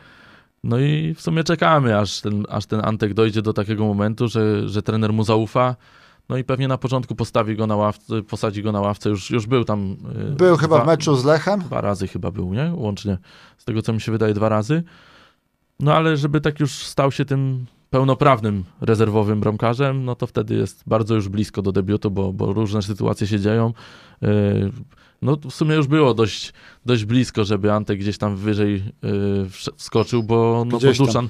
No i w sumie czekamy, aż ten, aż ten Antek dojdzie do takiego momentu, że, że trener mu zaufa. No i pewnie na początku postawi go na ławce, posadzi go na ławce. Już, już był tam. y, Był chyba dwa- w meczu z Lechem. Dwa razy chyba był, nie? Łącznie. Z tego, co mi się wydaje, dwa razy. No ale żeby tak już stał się tym pełnoprawnym rezerwowym bramkarzem, no to wtedy jest bardzo już blisko do debiutu, bo, bo różne sytuacje się dzieją. Yy, No w sumie już było dość, dość blisko, żeby Antek gdzieś tam wyżej yy, wskoczył, bo, no, bo, tam. Duszan,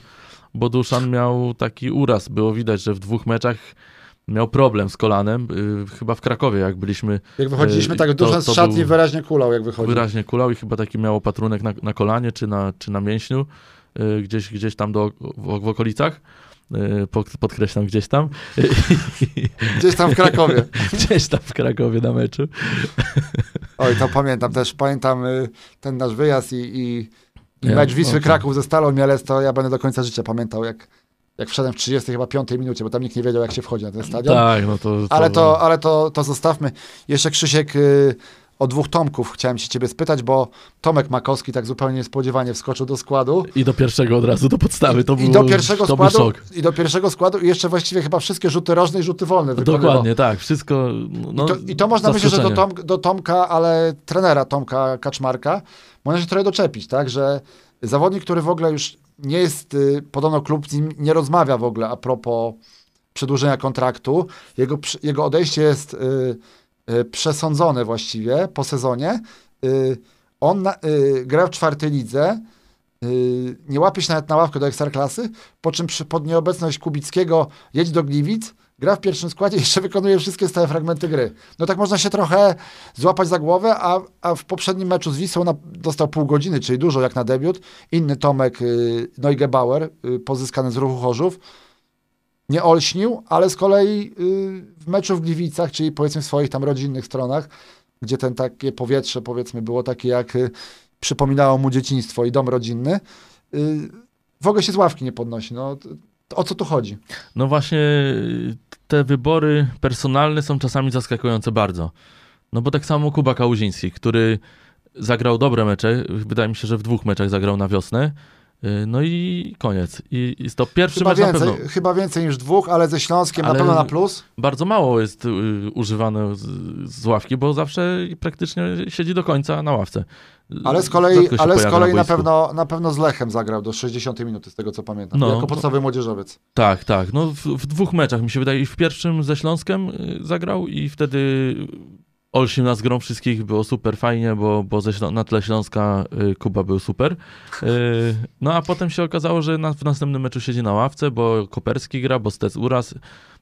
bo Duszan miał taki uraz. Było widać, że w dwóch meczach miał problem z kolanem. Yy, Chyba w Krakowie, jak byliśmy Jak wychodziliśmy, Yy, tak dużo z szatni był- wyraźnie kulał, jak wychodził. wyraźnie kulał i chyba taki miał opatrunek na, na kolanie czy na, czy na mięśniu, y, gdzieś, gdzieś tam do, w, w okolicach. Y, pod, podkreślam gdzieś tam. Gdzieś tam w Krakowie. gdzieś tam w Krakowie na meczu. Oj, to pamiętam też, pamiętam y, ten nasz wyjazd i, i I Nie, mecz Wisły okej. Kraków ze Stalą Mielec, to ja będę do końca życia pamiętał, jak, jak wszedłem w 30 chyba 5 minucie, bo tam nikt nie wiedział, jak się wchodzi na ten stadion. Tak, no to... Ale to, ale to, to zostawmy. Jeszcze Krzysiek y, o dwóch Tomków chciałem się ciebie spytać, bo Tomek Makowski tak zupełnie niespodziewanie wskoczył do składu. I do pierwszego od razu, do podstawy, to I był, do pierwszego to składu, szok. i do pierwszego składu i jeszcze właściwie chyba wszystkie rzuty rożne i rzuty wolne wykonywał. Dokładnie, tak, wszystko... No, I, to, I to można myśleć, że do. Tom, do Tomka, ale trenera Tomka Kaczmarka, można się trochę doczepić, tak, że zawodnik, który w ogóle już nie jest, y, podobno klub z nim nie rozmawia w ogóle a propos przedłużenia kontraktu, jego, jego odejście jest y, przesądzone właściwie po sezonie. Y, on na, y, gra w czwartej lidze, y, nie łapie się nawet na ławkę do ekstraklasy, po czym przy, pod nieobecność Kubickiego jedź do Gliwic, gra w pierwszym składzie i jeszcze wykonuje wszystkie stałe fragmenty gry. No tak można się trochę złapać za głowę, a, a w poprzednim meczu z Wisłą na, dostał pół godziny, czyli dużo jak na debiut. Inny Tomek y, Neugebauer, y, pozyskany z ruchu Chorzów, nie olśnił, ale z kolei y, w meczu w Gliwicach, czyli powiedzmy w swoich tam rodzinnych stronach, gdzie ten takie powietrze powiedzmy było takie jak y, przypominało mu dzieciństwo i dom rodzinny, y, w ogóle się z ławki nie podnosi. No, o co tu chodzi? No właśnie te wybory personalne są czasami zaskakujące bardzo. No bo tak samo Kuba Kałuziński, który zagrał dobre mecze, wydaje mi się, że w dwóch meczach zagrał na wiosnę. Yy, No i koniec. I to pierwszy Chyba mecz na więcej, pewno. chyba więcej niż dwóch, ale ze Śląskiem Ale- na pewno na plus. Bardzo mało jest y, używane z, z ławki, bo zawsze praktycznie siedzi do końca na ławce. Ale z kolei, ale z kolei na, boisku. pewno, na pewno z Lechem zagrał do 60 minuty, z tego co pamiętam. No. jako podstawowy młodzieżowiec. Tak, tak. No w, w dwóch meczach mi się wydaje. I w pierwszym ze Śląskiem y, zagrał i wtedy olśnił nas grą wszystkich. Było super fajnie, bo, bo ze na tle Śląska y, Kuba był super. Y, no a potem się okazało, że na, w następnym meczu siedzi na ławce, bo Koperski gra, bo Stec uraz.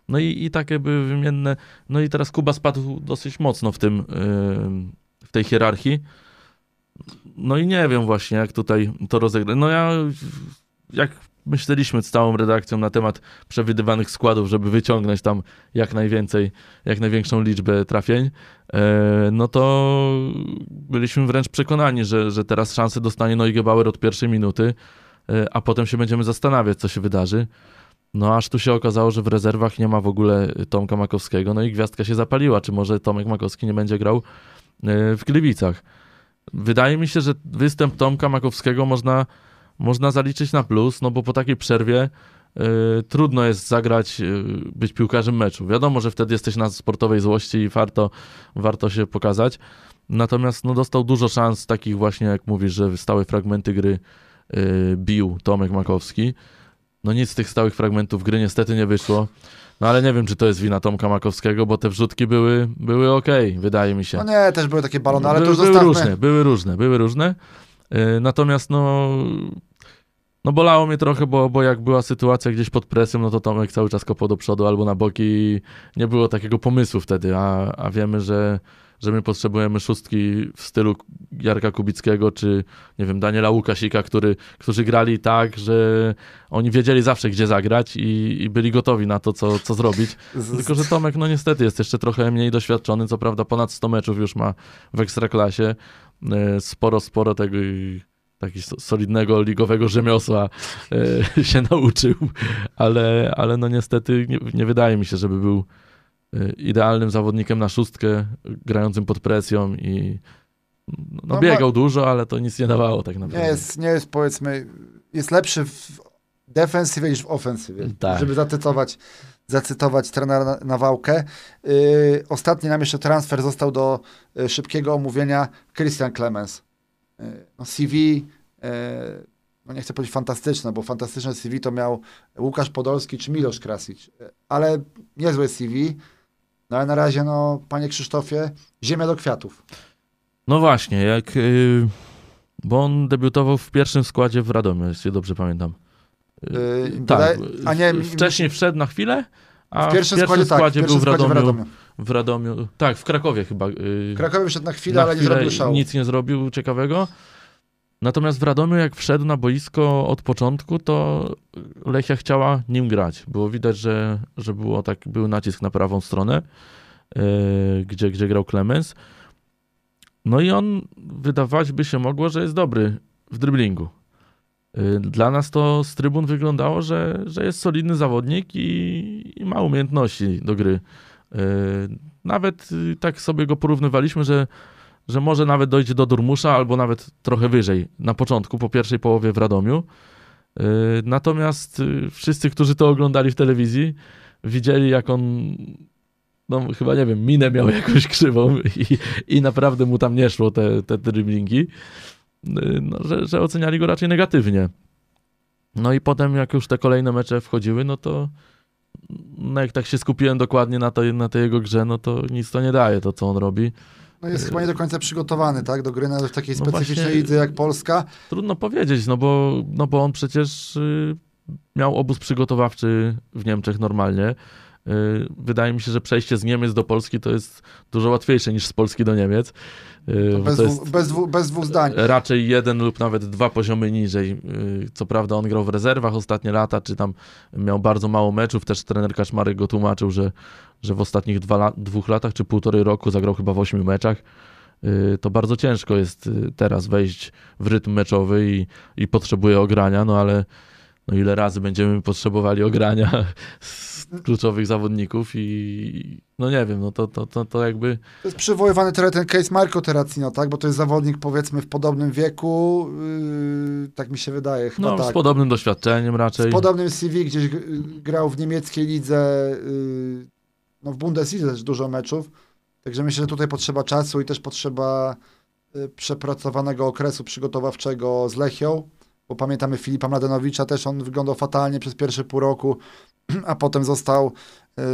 No i, i takie były wymienne. No i teraz Kuba spadł dosyć mocno w tym, y, w tej hierarchii. No i nie wiem właśnie, jak tutaj to rozegrać. No ja, jak myśleliśmy z całą redakcją na temat przewidywanych składów, żeby wyciągnąć tam jak najwięcej, jak największą liczbę trafień, e, no to byliśmy wręcz przekonani, że, że teraz szansę dostanie Neugebauer od pierwszej minuty, e, a potem się będziemy zastanawiać, co się wydarzy. No aż tu się okazało, że w rezerwach nie ma w ogóle Tomka Makowskiego, no i gwiazdka się zapaliła, czy może Tomek Makowski nie będzie grał e, w Gliwicach. Wydaje mi się, że występ Tomka Makowskiego można, można zaliczyć na plus, no bo po takiej przerwie y, trudno jest zagrać, y, być piłkarzem meczu. Wiadomo, że wtedy jesteś na sportowej złości i warto, warto się pokazać. Natomiast no, dostał dużo szans, takich właśnie jak mówisz, że stałe fragmenty gry y, bił Tomek Makowski. No nic z tych stałych fragmentów gry niestety nie wyszło. No ale nie wiem, czy to jest wina Tomka Makowskiego, bo te wrzutki były, były ok, wydaje mi się. No nie, też były takie balony, ale to były, już były zostawmy. różne, były różne, były różne. Yy, Natomiast no, no bolało mnie trochę, bo, bo jak była sytuacja gdzieś pod presją, no to Tomek cały czas kopał do przodu albo na boki i nie było takiego pomysłu wtedy, a, a wiemy, że, że my potrzebujemy szóstki w stylu Jarka Kubickiego czy nie wiem, Daniela Łukasika, który, którzy grali tak, że oni wiedzieli zawsze gdzie zagrać i, i byli gotowi na to, co, co zrobić. Tylko, że Tomek, no niestety, jest jeszcze trochę mniej doświadczony. Co prawda, ponad 100 meczów już ma w ekstraklasie. E, Sporo, sporo tego i takiego solidnego ligowego rzemiosła e, się nauczył, ale, ale no niestety nie, nie wydaje mi się, żeby był e, idealnym zawodnikiem na szóstkę, grającym pod presją i no, No, biegał dużo, ale to nic nie dawało tak Nie naprawdę. jest, nie jest powiedzmy, jest lepszy w defensywie niż w ofensywie. Tak. Żeby zacytować, zacytować trenera Nawałkę. Yy, ostatni nam jeszcze transfer został do y, szybkiego omówienia Christian Clemens. Yy, no CV, yy, no nie chcę powiedzieć fantastyczne, bo fantastyczne CV to miał Łukasz Podolski czy Milosz Krasic, Yy, ale niezłe CV. No ale na razie, no, panie Krzysztofie, ziemia do kwiatów. No właśnie, jak. y, bo on debiutował w pierwszym składzie w Radomiu, jeśli dobrze pamiętam. Yy, tak. a nie, wcześniej wszedł na chwilę, a w pierwszym składzie, tak, w składzie pierwszym był w składzie Radomiu, w Radomiu. Tak, w Krakowie chyba. y, W Krakowie wyszedł na chwilę, na ale nie chwilę zrobił szału. Nic nie zrobił ciekawego. Natomiast w Radomiu, jak wszedł na boisko od początku, to Lechia chciała nim grać. Było widać, że, że było tak, był nacisk na prawą stronę, yy, gdzie, gdzie grał Clemens. No i on wydawać by się mogło, że jest dobry w driblingu. Y, Dla nas to z trybun wyglądało, że, że jest solidny zawodnik i, i ma umiejętności do gry. Y, Nawet y, tak sobie go porównywaliśmy, że, że może nawet dojdzie do Durmusza albo nawet trochę wyżej na początku, po pierwszej połowie w Radomiu. Natomiast wszyscy, którzy to oglądali w telewizji, widzieli jak on, no chyba nie wiem, minę miał jakąś krzywą i, i naprawdę mu tam nie szło te, te no, że, że oceniali go raczej negatywnie. No i potem jak już te kolejne mecze wchodziły, no to no jak tak się skupiłem dokładnie na, to, na tej jego grze, no to nic to nie daje, to co on robi. No jest chyba nie do końca przygotowany, tak, do gry nawet w takiej No specyficznej lidze jak Polska. Trudno powiedzieć, no bo, no bo on przecież y, miał obóz przygotowawczy w Niemczech normalnie. Y, wydaje mi się, że przejście z Niemiec do Polski to jest dużo łatwiejsze niż z Polski do Niemiec. Y, Bez, to dwu, bez, dwu, bez dwóch zdań. raczej jeden lub nawet dwa poziomy niżej. Y, Co prawda on grał w rezerwach ostatnie lata, czy tam miał bardzo mało meczów. Też trener Kaczmarek go tłumaczył, że, że w ostatnich dwa, dwóch latach czy półtorej roku zagrał chyba w ośmiu meczach. To bardzo ciężko jest teraz wejść w rytm meczowy i, i potrzebuje ogrania, no ale no ile razy będziemy potrzebowali ogrania z kluczowych zawodników i no nie wiem, no to, to, to, to jakby To jest przywoływany teraz ten case Marco Terracino, tak, bo to jest zawodnik powiedzmy w podobnym wieku, yy, tak mi się wydaje, chyba no, tak. z podobnym doświadczeniem raczej. W podobnym CV gdzieś grał w niemieckiej lidze, yy, no w Bundeslidze też dużo meczów, także myślę, że tutaj potrzeba czasu i też potrzeba yy, przepracowanego okresu przygotowawczego z Lechią, bo pamiętamy Filipa Mladenowicza, też on wyglądał fatalnie przez pierwsze pół roku, a potem został yy,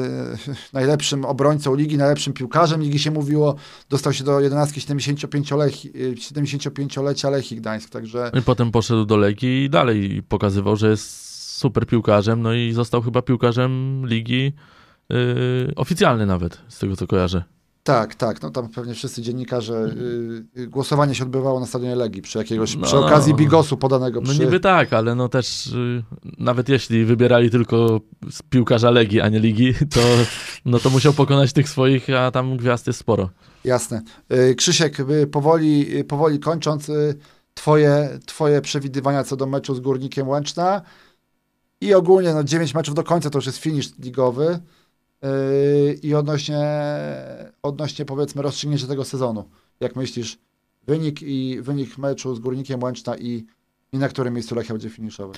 najlepszym obrońcą ligi, najlepszym piłkarzem ligi się mówiło, dostał się do 11 75-lecia 75 Lechii Gdańsk, także I potem poszedł do Legii i dalej pokazywał, że jest super piłkarzem, no i został chyba piłkarzem ligi yy, oficjalny nawet, z tego co kojarzę. Tak, tak. No tam pewnie wszyscy dziennikarze. Y, y, głosowanie się odbywało na stadionie Legii przy jakiegoś, No. przy okazji bigosu podanego. No Przy... niby tak, ale no też yy, nawet jeśli wybierali tylko z piłkarza Legii, a nie ligi, to, no to musiał pokonać tych swoich, a tam gwiazd jest sporo. Jasne. Y, Krzysiek, y, powoli, y, powoli kończąc, twoje, twoje przewidywania co do meczu z Górnikiem Łęczna i ogólnie no, 9 meczów do końca to już jest finisz ligowy i odnośnie, odnośnie powiedzmy rozstrzygnięcia tego sezonu. Jak myślisz, wynik i wynik meczu z Górnikiem Łęczna i, i na którym miejscu Lechia będzie finiszował?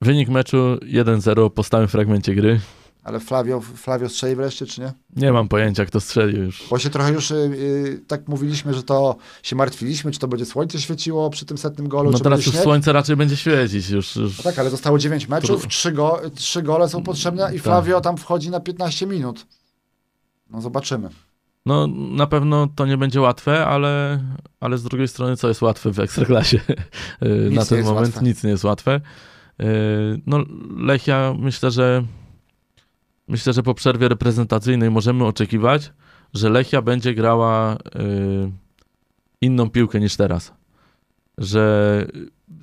Wynik meczu 1-0 po stałym fragmencie gry. Ale Flavio, Flavio strzeli wreszcie, czy nie? Nie mam pojęcia, kto strzelił już. Bo się trochę już y, y, tak mówiliśmy, że to się martwiliśmy, czy to będzie słońce świeciło przy tym setnym golu, No czy teraz już śnieg. słońce raczej będzie świecić. Już, już. No tak, ale zostało 9 meczów, Tru- 3, go, 3 gole są potrzebne i Tak. Flavio tam wchodzi na 15 minut. No zobaczymy. No na pewno to nie będzie łatwe, ale, ale z drugiej strony co jest łatwe w Ekstraklasie? Y, na ten moment łatwe. nic nie jest łatwe. Y, No Lechia myślę, że myślę, że po przerwie reprezentacyjnej możemy oczekiwać, że Lechia będzie grała y, inną piłkę niż teraz. Że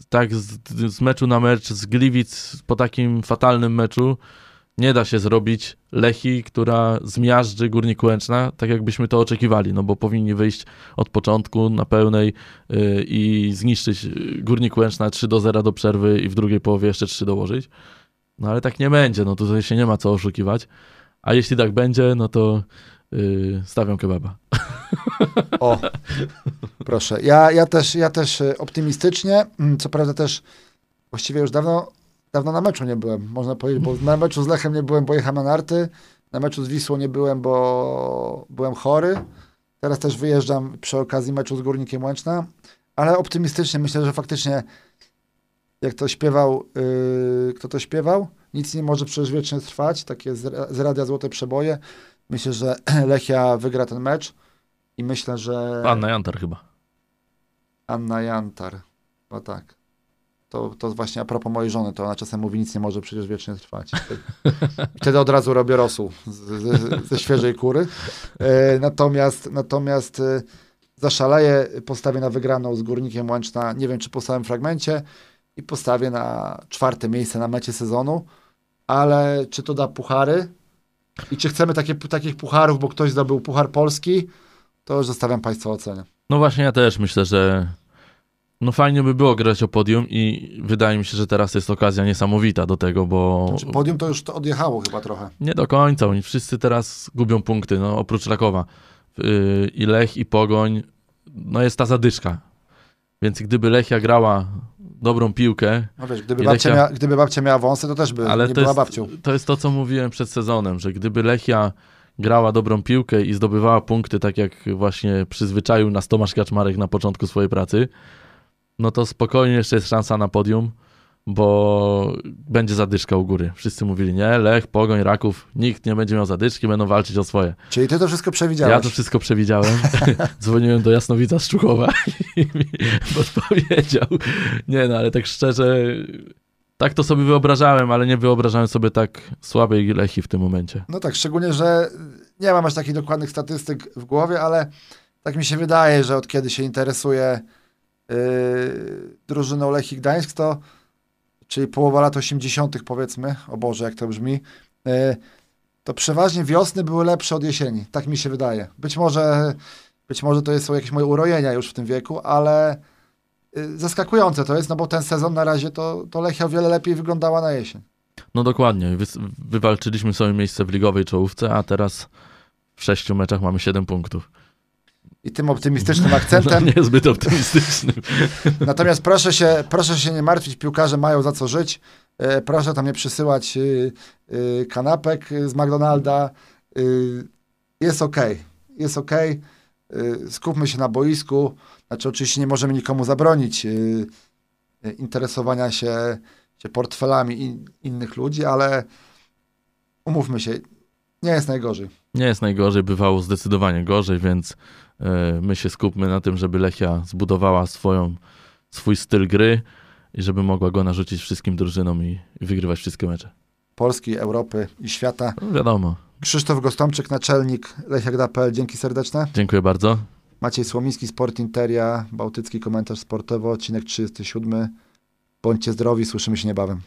tak z, z meczu na mecz z Gliwic po takim fatalnym meczu nie da się zrobić Lechi, która zmiażdży Górnik Łęczna, tak jakbyśmy to oczekiwali, no bo powinni wyjść od początku na pełnej yy, i zniszczyć Górnik Łęczna 3 do 0 do przerwy i w drugiej połowie jeszcze 3 dołożyć. No ale tak nie będzie, no tutaj się nie ma co oszukiwać. A jeśli tak będzie, no to yy, stawiam kebaba. O, proszę. Ja, ja, też, ja też y, optymistycznie, Mm, co prawda też właściwie już dawno, dawno na meczu nie byłem, można powiedzieć, bo na meczu z Lechem nie byłem, bo jechałem na narty, na meczu z Wisłą nie byłem, bo byłem chory. Teraz też wyjeżdżam przy okazji meczu z Górnikiem Łęczna, ale optymistycznie myślę, że faktycznie jak to śpiewał, yy, kto to śpiewał? Nic nie może przecież wiecznie trwać, takie z, z Radia Złote Przeboje. Myślę, że Lechia wygra ten mecz i myślę, że Anna Jantar chyba. Anna Jantar, no tak. To, to właśnie a propos mojej żony, to ona czasem mówi, nic nie może przecież wiecznie trwać. Wtedy, od razu robię rosół ze świeżej kury. E, natomiast natomiast e, zaszaleję, postawię na wygraną z Górnikiem Łęczna, nie wiem czy po stałym fragmencie i postawię na czwarte miejsce na mecie sezonu, ale czy to da puchary i czy chcemy takie, takich pucharów, bo ktoś zdobył Puchar Polski, to już zostawiam Państwa ocenie. No właśnie ja też myślę, że No fajnie by było grać o podium i wydaje mi się, że teraz jest okazja niesamowita do tego, bo Znaczy, podium to już to odjechało chyba trochę. nie do końca, oni wszyscy teraz gubią punkty, no oprócz Rakowa. Yy, I Lech i Pogoń, no jest ta zadyszka. Więc gdyby Lechia grała dobrą piłkę, No wiesz, gdyby babcia, Lechia- mia, gdyby babcia miała wąsy, to też by ale nie to była jest, babcią. to jest to, co mówiłem przed sezonem, że gdyby Lechia grała dobrą piłkę i zdobywała punkty, tak jak właśnie przyzwyczaił nas Tomasz Kaczmarek na początku swojej pracy, no to spokojnie jeszcze jest szansa na podium, bo będzie zadyszka u góry. Wszyscy mówili, nie, Lech, Pogoń, Raków, nikt nie będzie miał zadyszki, będą walczyć o swoje. Czyli ty to wszystko przewidziałeś. Ja to wszystko przewidziałem. Dzwoniłem do Jasnowica z Czuchowa i mi podpowiedział. Nie no, ale tak szczerze, tak to sobie wyobrażałem, ale nie wyobrażałem sobie tak słabej Lechi w tym momencie. No tak, szczególnie, że nie mam aż takich dokładnych statystyk w głowie, ale tak mi się wydaje, że od kiedy się interesuje yy, drużyną Lechii Gdańsk, to czyli połowa lat 80. powiedzmy, o Boże, jak to brzmi, yy, to przeważnie wiosny były lepsze od jesieni. Tak mi się wydaje. Być może, być może to są jakieś moje urojenia już w tym wieku, ale yy, zaskakujące to jest, no bo ten sezon na razie to, to Lechia o wiele lepiej wyglądała na jesień. No dokładnie, Wy, wywalczyliśmy sobie miejsce w ligowej czołówce, a teraz w sześciu meczach mamy 7 punktów. I tym optymistycznym No, akcentem niezbyt optymistycznym. Natomiast proszę się, proszę się nie martwić, piłkarze mają za co żyć. E, Proszę tam nie przysyłać y, y, kanapek z McDonalda. Y, Jest ok, jest ok. Skupmy się na boisku. Znaczy, oczywiście nie możemy nikomu zabronić interesowania się, się portfelami in, innych ludzi, ale umówmy się, nie jest najgorzej. Nie jest najgorzej, bywało zdecydowanie gorzej, więc my się skupmy na tym, żeby Lechia zbudowała swoją, swój styl gry i żeby mogła go narzucić wszystkim drużynom i, i wygrywać wszystkie mecze. Polski, Europy i świata. No, wiadomo. Krzysztof Gostomczyk, naczelnik Lechiak.pl. Dzięki serdeczne. Dziękuję bardzo. Maciej Słomiński, Sport Interia, Bałtycki Komentarz Sportowy, odcinek 37. Bądźcie zdrowi, słyszymy się niebawem.